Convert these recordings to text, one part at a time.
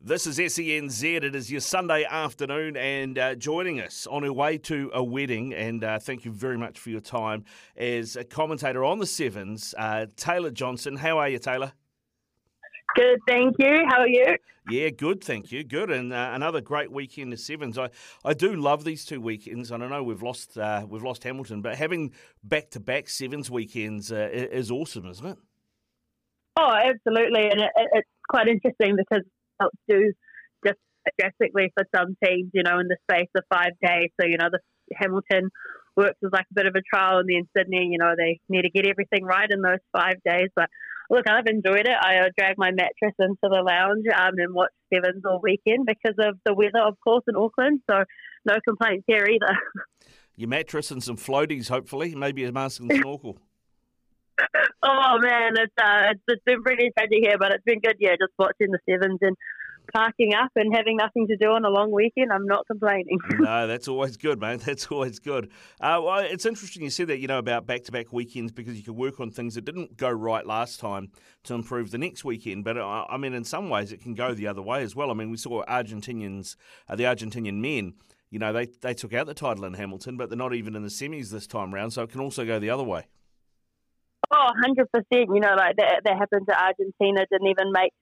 This is SENZ. It is your Sunday afternoon, and uh, joining us on her way to a wedding. And uh, thank you very much for your time as a commentator on the Sevens, uh, Taylor Johnson. How are you, Taylor? Good, thank you. How are you? Yeah, good, thank you. Good, and uh, another great weekend of sevens. I, I do love these two weekends, and I know we've lost uh, we've lost Hamilton, but having back to back sevens weekends uh, is awesome, isn't it? Oh, absolutely, and it, it's quite interesting because helps do just drastically for some teams, you know, in the space of five days. So, you know, the Hamilton works as like a bit of a trial, and then Sydney, you know, they need to get everything right in those five days. But look, I've enjoyed it. I dragged my mattress into the lounge um, and watched Sevens all weekend because of the weather, of course, in Auckland. So, no complaints here either. Your mattress and some floaties, hopefully, maybe a mask and snorkel. Oh man, it's uh, it's, it's been pretty tragic here, but it's been good. Yeah, just watching the sevens and parking up and having nothing to do on a long weekend. I'm not complaining. no, that's always good, man. That's always good. Uh, well, it's interesting you said that, you know, about back to back weekends because you can work on things that didn't go right last time to improve the next weekend. But uh, I mean, in some ways, it can go the other way as well. I mean, we saw Argentinians, uh, the Argentinian men. You know, they, they took out the title in Hamilton, but they're not even in the semis this time round, so it can also go the other way. Oh, 100%. You know, like that, that happened to Argentina, didn't even make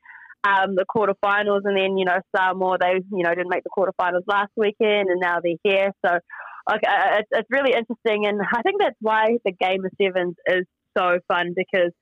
um, the quarterfinals. And then, you know, Samoa, they, you know, didn't make the quarterfinals last weekend and now they're here. So, okay, uh, it's, it's really interesting. And I think that's why the game of sevens is so fun because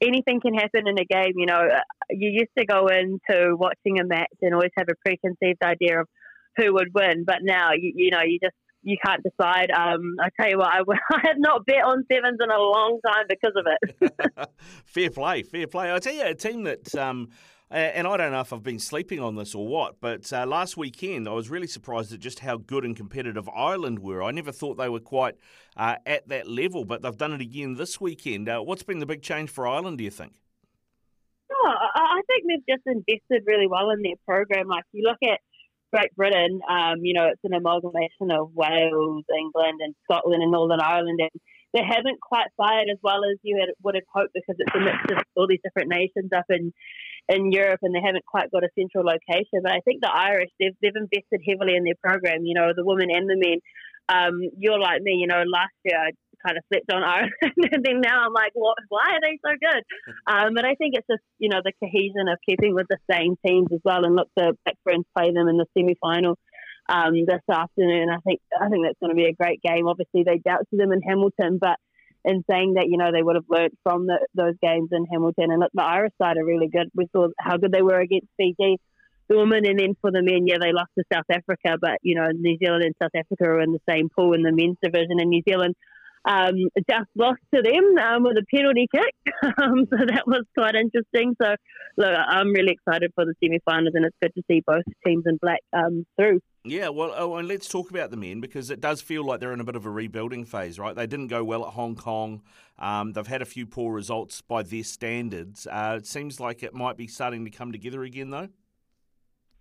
anything can happen in a game. You know, you used to go into watching a match and always have a preconceived idea of who would win, but now you, you know you just you can't decide. Um, I tell you what, I, I, have not bet on sevens in a long time because of it. fair play, fair play. I tell you, a team that. Um, and I don't know if I've been sleeping on this or what, but uh, last weekend I was really surprised at just how good and competitive Ireland were. I never thought they were quite uh, at that level, but they've done it again this weekend. Uh, what's been the big change for Ireland, do you think? Oh, I think they've just invested really well in their program. Like you look at Great Britain, um, you know, it's an amalgamation of Wales, England, and Scotland and Northern Ireland, and they haven't quite fired as well as you had, would have hoped because it's a mix of all these different nations up in in Europe, and they haven't quite got a central location. But I think the Irish, they've they've invested heavily in their program. You know, the women and the men. Um, you're like me, you know. Last year, I kind of slipped on Ireland, and then now I'm like, what? Why are they so good? Um, but I think it's just you know the cohesion of keeping with the same teams as well, and look to Blackburn play them in the semi final. Um, this afternoon, I think I think that's going to be a great game. Obviously, they doubted them in Hamilton, but in saying that, you know, they would have learnt from the, those games in Hamilton. And look, the Irish side are really good. We saw how good they were against Fiji, the women, and then for the men, yeah, they lost to South Africa, but you know, New Zealand and South Africa are in the same pool in the men's division, and New Zealand um, just lost to them um, with a penalty kick. Um, so that was quite interesting. So, look, I'm really excited for the semi-finals, and it's good to see both teams in black um, through. Yeah, well, oh, and let's talk about the men because it does feel like they're in a bit of a rebuilding phase, right? They didn't go well at Hong Kong. Um, they've had a few poor results by their standards. Uh, it seems like it might be starting to come together again, though.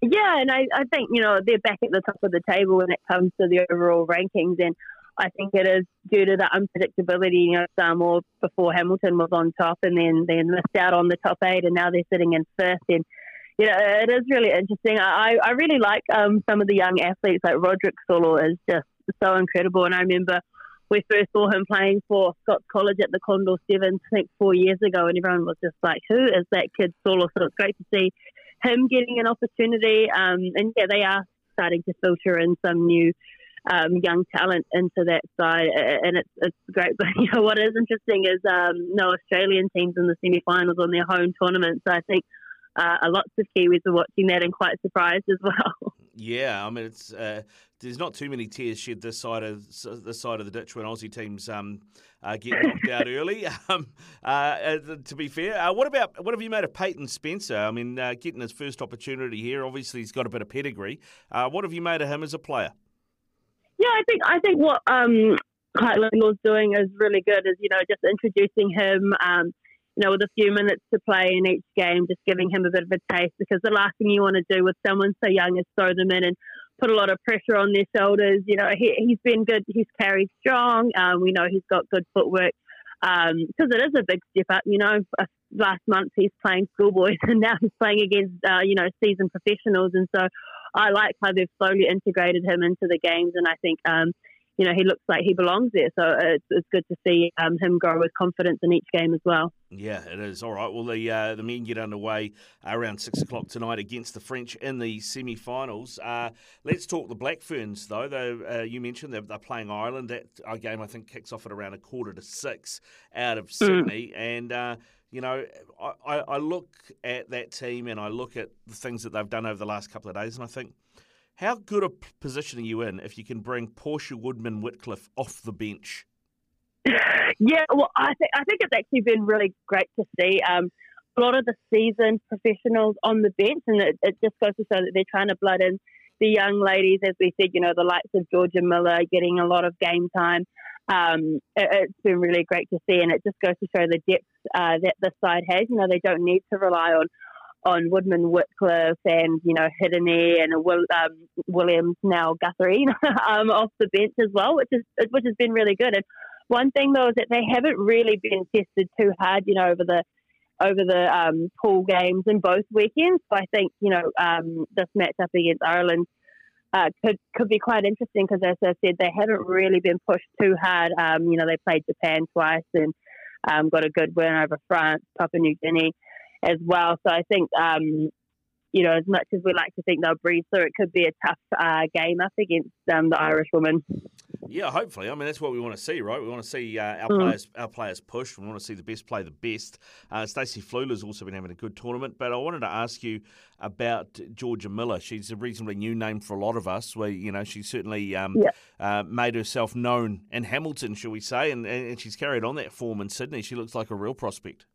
Yeah, and I, I think you know they're back at the top of the table when it comes to the overall rankings, and I think it is due to the unpredictability. You know, Samoa before Hamilton was on top, and then they missed out on the top eight, and now they're sitting in first. And you know, it is really interesting. I I really like um, some of the young athletes, like Roderick Solo is just so incredible. And I remember we first saw him playing for Scots College at the Condor Sevens, I think four years ago, and everyone was just like, "Who is that kid Solo?" So it's great to see him getting an opportunity. Um, and yeah, they are starting to filter in some new um, young talent into that side, and it's it's great. But you know what is interesting is um, no Australian teams in the semi-finals on their home tournament. So I think uh, lots of Kiwis are watching that and quite surprised as well. Yeah, I mean it's uh, there's not too many tears shed this side of this side of the ditch when Aussie teams um, uh, get knocked out early. Um, uh, uh, to be fair, uh, what about what have you made of Payton Spencer? I mean, uh, getting his first opportunity here. Obviously, he's got a bit of pedigree. Uh, what have you made of him as a player? Yeah, I think I think what um, Law's doing is really good. Is you know just introducing him. Um, you know, with a few minutes to play in each game, just giving him a bit of a taste because the last thing you want to do with someone so young is throw them in and put a lot of pressure on their shoulders. You know, he, he's been good. He's carried strong. Um, we know he's got good footwork because um, it is a big step up. You know, last month he's playing schoolboys and now he's playing against, uh, you know, seasoned professionals. And so I like how they've slowly integrated him into the games. And I think, um, you know, he looks like he belongs there. So it's, it's good to see um, him grow with confidence in each game as well. Yeah, it is. All right. Well, the uh, the men get underway around six o'clock tonight against the French in the semi finals. Uh, let's talk the Black Ferns, though. Uh, you mentioned they're, they're, playing Ireland. That our game, I think, kicks off at around a quarter to six out of Sydney. Mm. And, uh, you know, I, I look at that team and I look at the things that they've done over the last couple of days, and I think, how good a position are you in if you can bring Portia Woodman Wickliffe off the bench? Yeah, well, I think I think it's actually been really great to see um, a lot of the seasoned professionals on the bench, and it, it, just goes to show that they're trying to blood in the young ladies, as we said, you know, the likes of Jorja Miller getting a lot of game time. Um, it, has been really great to see, and it just goes to show the depth uh, that the side has. You know, they don't need to rely on on Woodman Wickliffe and you know Hirini and Will, um, Williams now Guthrie um, off the bench as well, which is which has been really good. And one thing though is that they haven't really been tested too hard, you know, over the over the um, pool games in both weekends. So I think you know um, this matchup against Ireland uh, could could be quite interesting because, as I said, they haven't really been pushed too hard. Um, you know, they played Japan twice and um, got a good win over France, Papua New Guinea as well. So I think um, you know, as much as we like to think they'll breathe through, it could be a tough uh, game up against um, the Irish women. Yeah, hopefully. I mean, that's what we want to see, right? We want to see uh, our mm. players our players push. We want to see the best play the best. Uh, Stacey Fluhler's also been having a good tournament, but I wanted to ask you about Jorja Miller. She's a reasonably new name for a lot of us. Where you know she certainly um, yeah. uh, made herself known in Hamilton, shall we say, and, and she's carried on that form in Sydney. She looks like a real prospect.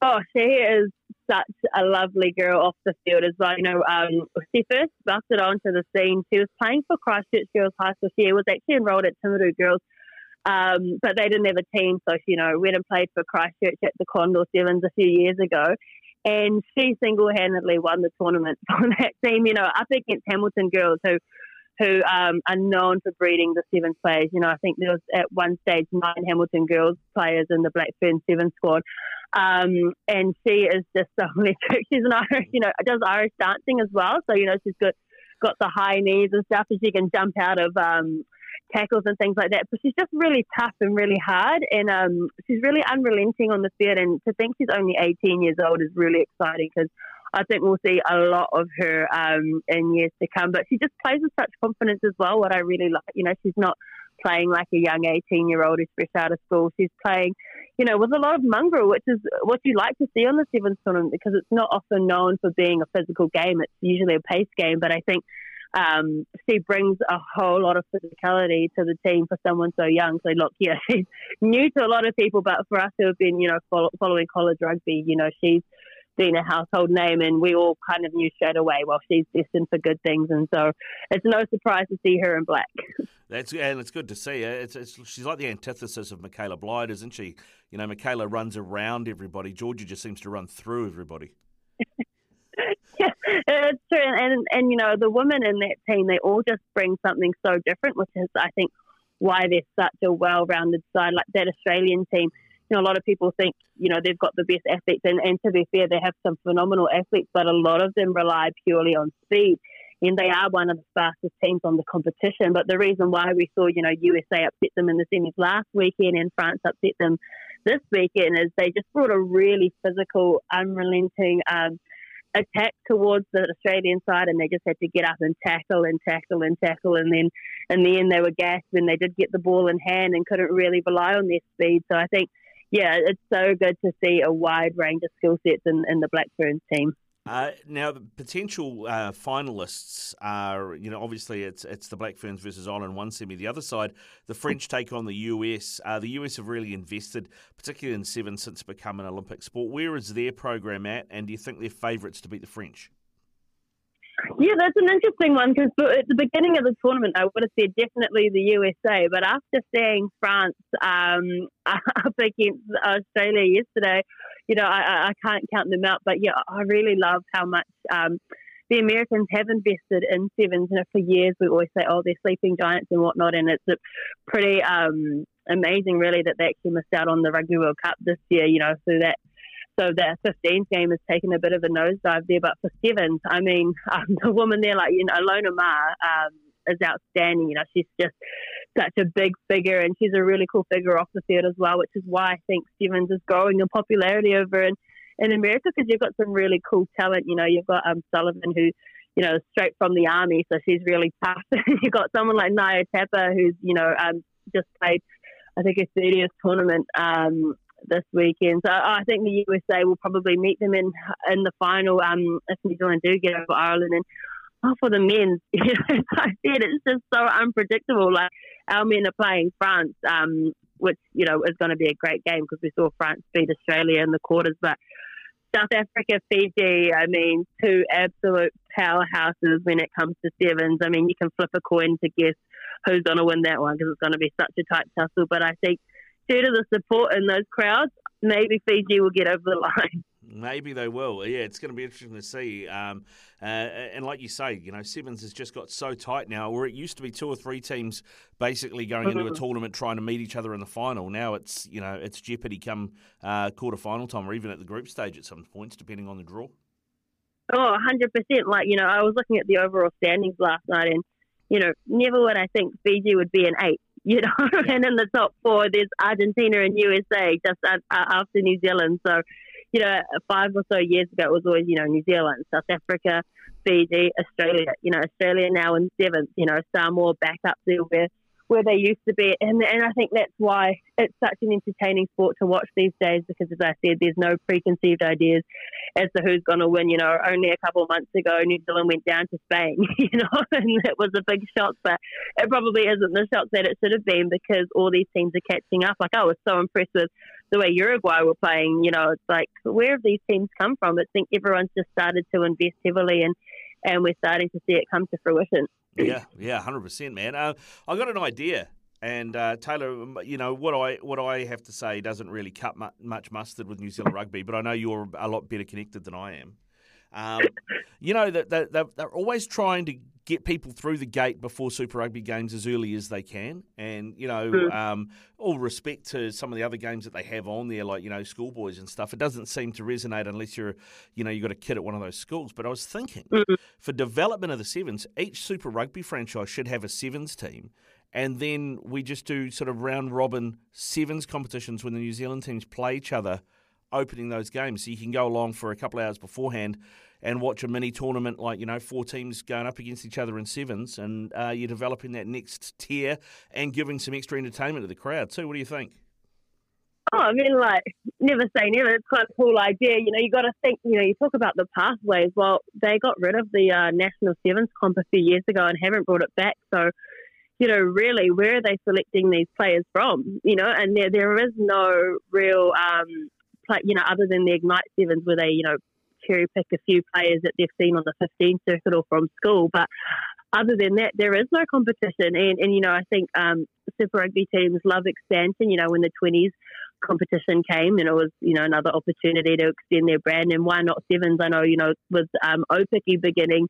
Oh, she is such a lovely girl off the field as well. You know, um, she first busted onto the scene. She was playing for Christchurch Girls High School. She was actually enrolled at Timaru Girls, um, but they didn't have a team. So, she, you know, went and played for Christchurch at the Condor Sevens a few years ago. And she single handedly won the tournament on that team, you know, up against Hamilton Girls, who who um, are known for breeding the seven players. You know, I think there was at one stage nine Hamilton girls players in the Blackfern seven squad. Um, and she is just so electric. She's an Irish, you know, does Irish dancing as well. So, you know, she's got, got the high knees and stuff, and she can jump out of um, tackles and things like that. But she's just really tough and really hard, and um, she's really unrelenting on the field. And to think she's only 18 years old is really exciting because I think we'll see a lot of her um, in years to come. But she just plays with such confidence as well. What I really like, you know, she's not playing like a young 18 year old who's fresh out of school. She's playing, you know, with a lot of mongrel, which is what you like to see on the Sevens tournament because it's not often known for being a physical game. It's usually a pace game, but I think um, she brings a whole lot of physicality to the team for someone so young. So, look, yeah, she's new to a lot of people, but for us who have been, you know, follow, following college rugby, you know, she's being a household name, and we all kind of knew straight away, well, she's destined for good things, and so it's no surprise to see her in black. That's and it's good to see her. It's, it's, she's like the antithesis of Michaela Blyde, isn't she? You know, Michaela runs around everybody. Jorja just seems to run through everybody. yeah, it's true, and, and and you know the women in that team, they all just bring something so different, which is I think why they're such a well-rounded side. Like that Australian team, you know, a lot of people think, you know, they've got the best athletes, and, and to be fair, they have some phenomenal athletes, but a lot of them rely purely on speed. And they are one of the fastest teams on the competition. But the reason why we saw, you know, USA upset them in the semis last weekend and France upset them this weekend is they just brought a really physical, unrelenting um, attack towards the Australian side, and they just had to get up and tackle and tackle and tackle. And then in the end, they were gassed when they did get the ball in hand and couldn't really rely on their speed. So I think yeah, it's so good to see a wide range of skill sets in, in the Black Ferns team. Uh, now, the potential uh, finalists are, you know, obviously it's it's the Black Ferns versus Ireland one semi. The other side, the French take on the US. Uh, the US have really invested, particularly in seven, since become an Olympic sport. Where is their program at, and do you think they're favourites to beat the French? Yeah, that's an interesting one because at the beginning of the tournament, I would have said definitely the USA, but after seeing France um, up against Australia yesterday, you know, I, I can't count them out. But yeah, I really love how much um, the Americans have invested in sevens. You know, for years we always say, oh, they're sleeping giants and whatnot, and it's pretty um, amazing, really, that they actually missed out on the Rugby World Cup this year. You know, so that so that 15th game has taken a bit of a nosedive there. But for sevens, I mean, um, the woman there, like, you know, Ilona Maher, um, is outstanding. You know, she's just such a big figure and she's a really cool figure off the field as well, which is why I think Sevens is growing in popularity over in, in America because you've got some really cool talent. You know, you've got um, Sullivan who, you know, straight from the army, so she's really tough. you've got someone like Naya Tapper who's, you know, um, just played, I think, a 30th tournament um, this weekend. So I think the USA will probably meet them in in the final um, if New Zealand do get over Ireland. And oh, for the men, you know, I said it's just so unpredictable. Like our men are playing France, um, which you know is going to be a great game because we saw France beat Australia in the quarters, but. South Africa, Fiji, I mean, two absolute powerhouses when it comes to sevens. I mean, you can flip a coin to guess who's going to win that one because it's going to be such a tight tussle. But I think due to the support in those crowds, maybe Fiji will get over the line. Maybe they will. Yeah, it's going to be interesting to see. Um, uh, and like you say, you know, Sevens has just got so tight now, where it used to be two or three teams basically going into a mm-hmm. tournament trying to meet each other in the final. Now it's you know it's jeopardy come uh, quarter final time, or even at the group stage at some points, depending on the draw. Oh, 100%. Like, you know, I was looking at the overall standings last night, and, you know, never would I think Fiji would be an eight you know, and in the top four, there's Argentina and USA just uh, after New Zealand. So, you know, five or so years ago, it was always, you know, New Zealand, South Africa, Fiji, Australia. You know, Australia now in seventh. You know, Samoa back up there where where they used to be. And, and I think that's why it's such an entertaining sport to watch these days because, as I said, there's no preconceived ideas as to who's going to win. You know, only a couple of months ago, New Zealand went down to Spain, you know, and it was a big shock, but it probably isn't the shock that it should have been because all these teams are catching up. Like, I was so impressed with the way Uruguay were playing. You know, it's like, where have these teams come from? I think everyone's just started to invest heavily and and we're starting to see it come to fruition. Yeah, yeah, hundred percent, man. Uh, I got an idea, and uh, Taylor, you know what I what I have to say doesn't really cut mu- much mustard with New Zealand rugby, but I know you're a lot better connected than I am. Um, you know that they're, they're always trying to get people through the gate before Super Rugby games as early as they can. And, you know, mm. um, all respect to some of the other games that they have on there, like, you know, schoolboys and stuff, it doesn't seem to resonate unless you're, you know, you've got a kid at one of those schools. But I was thinking, mm. for development of the Sevens, each Super Rugby franchise should have a Sevens team. And then we just do sort of round robin Sevens competitions when the New Zealand teams play each other opening those games. So you can go along for a couple of hours beforehand and watch a mini tournament like you know four teams going up against each other in sevens, and uh, you're developing that next tier and giving some extra entertainment to the crowd too. What do you think? Oh, I mean, like never say never. It's quite a cool idea. You know, you got to think. You know, you talk about the pathways. Well, they got rid of the uh, national sevens comp a few years ago and haven't brought it back. So, you know, really, where are they selecting these players from? You know, and there there is no real, um, play, you know, other than the Ignite sevens where they, you know, cherry pick a few players that they've seen on the 15 circuit or from school. But other than that, there is no competition. And, and you know, I think um, Super Rugby teams love expansion. You know, when the 20s competition came and it was, you know, another opportunity to extend their brand. And why not sevens? I know, you know, with um, beginning,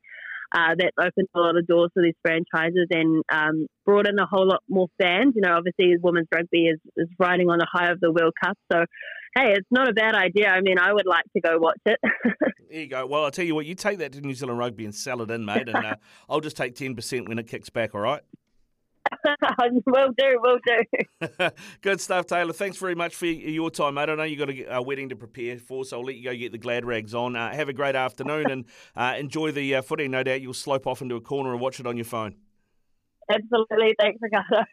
uh, that opened a lot of doors for these franchises and um, brought in a whole lot more fans. You know, obviously, women's rugby is, is riding on the high of the World Cup. So, hey, it's not a bad idea. I mean, I would like to go watch it. there you go. Well, I'll tell you what, you take that to New Zealand rugby and sell it in, mate, and uh, I'll just take 10% when it kicks back, all right? will do, will do. Good stuff, Taylor. Thanks very much for your time, mate. I know you've got a, wedding to prepare for, so I'll let you go get the glad rags on. Uh, have a great afternoon and uh, enjoy the uh, footy. No doubt you'll slope off into a corner and watch it on your phone. Absolutely. Thanks, Ricardo.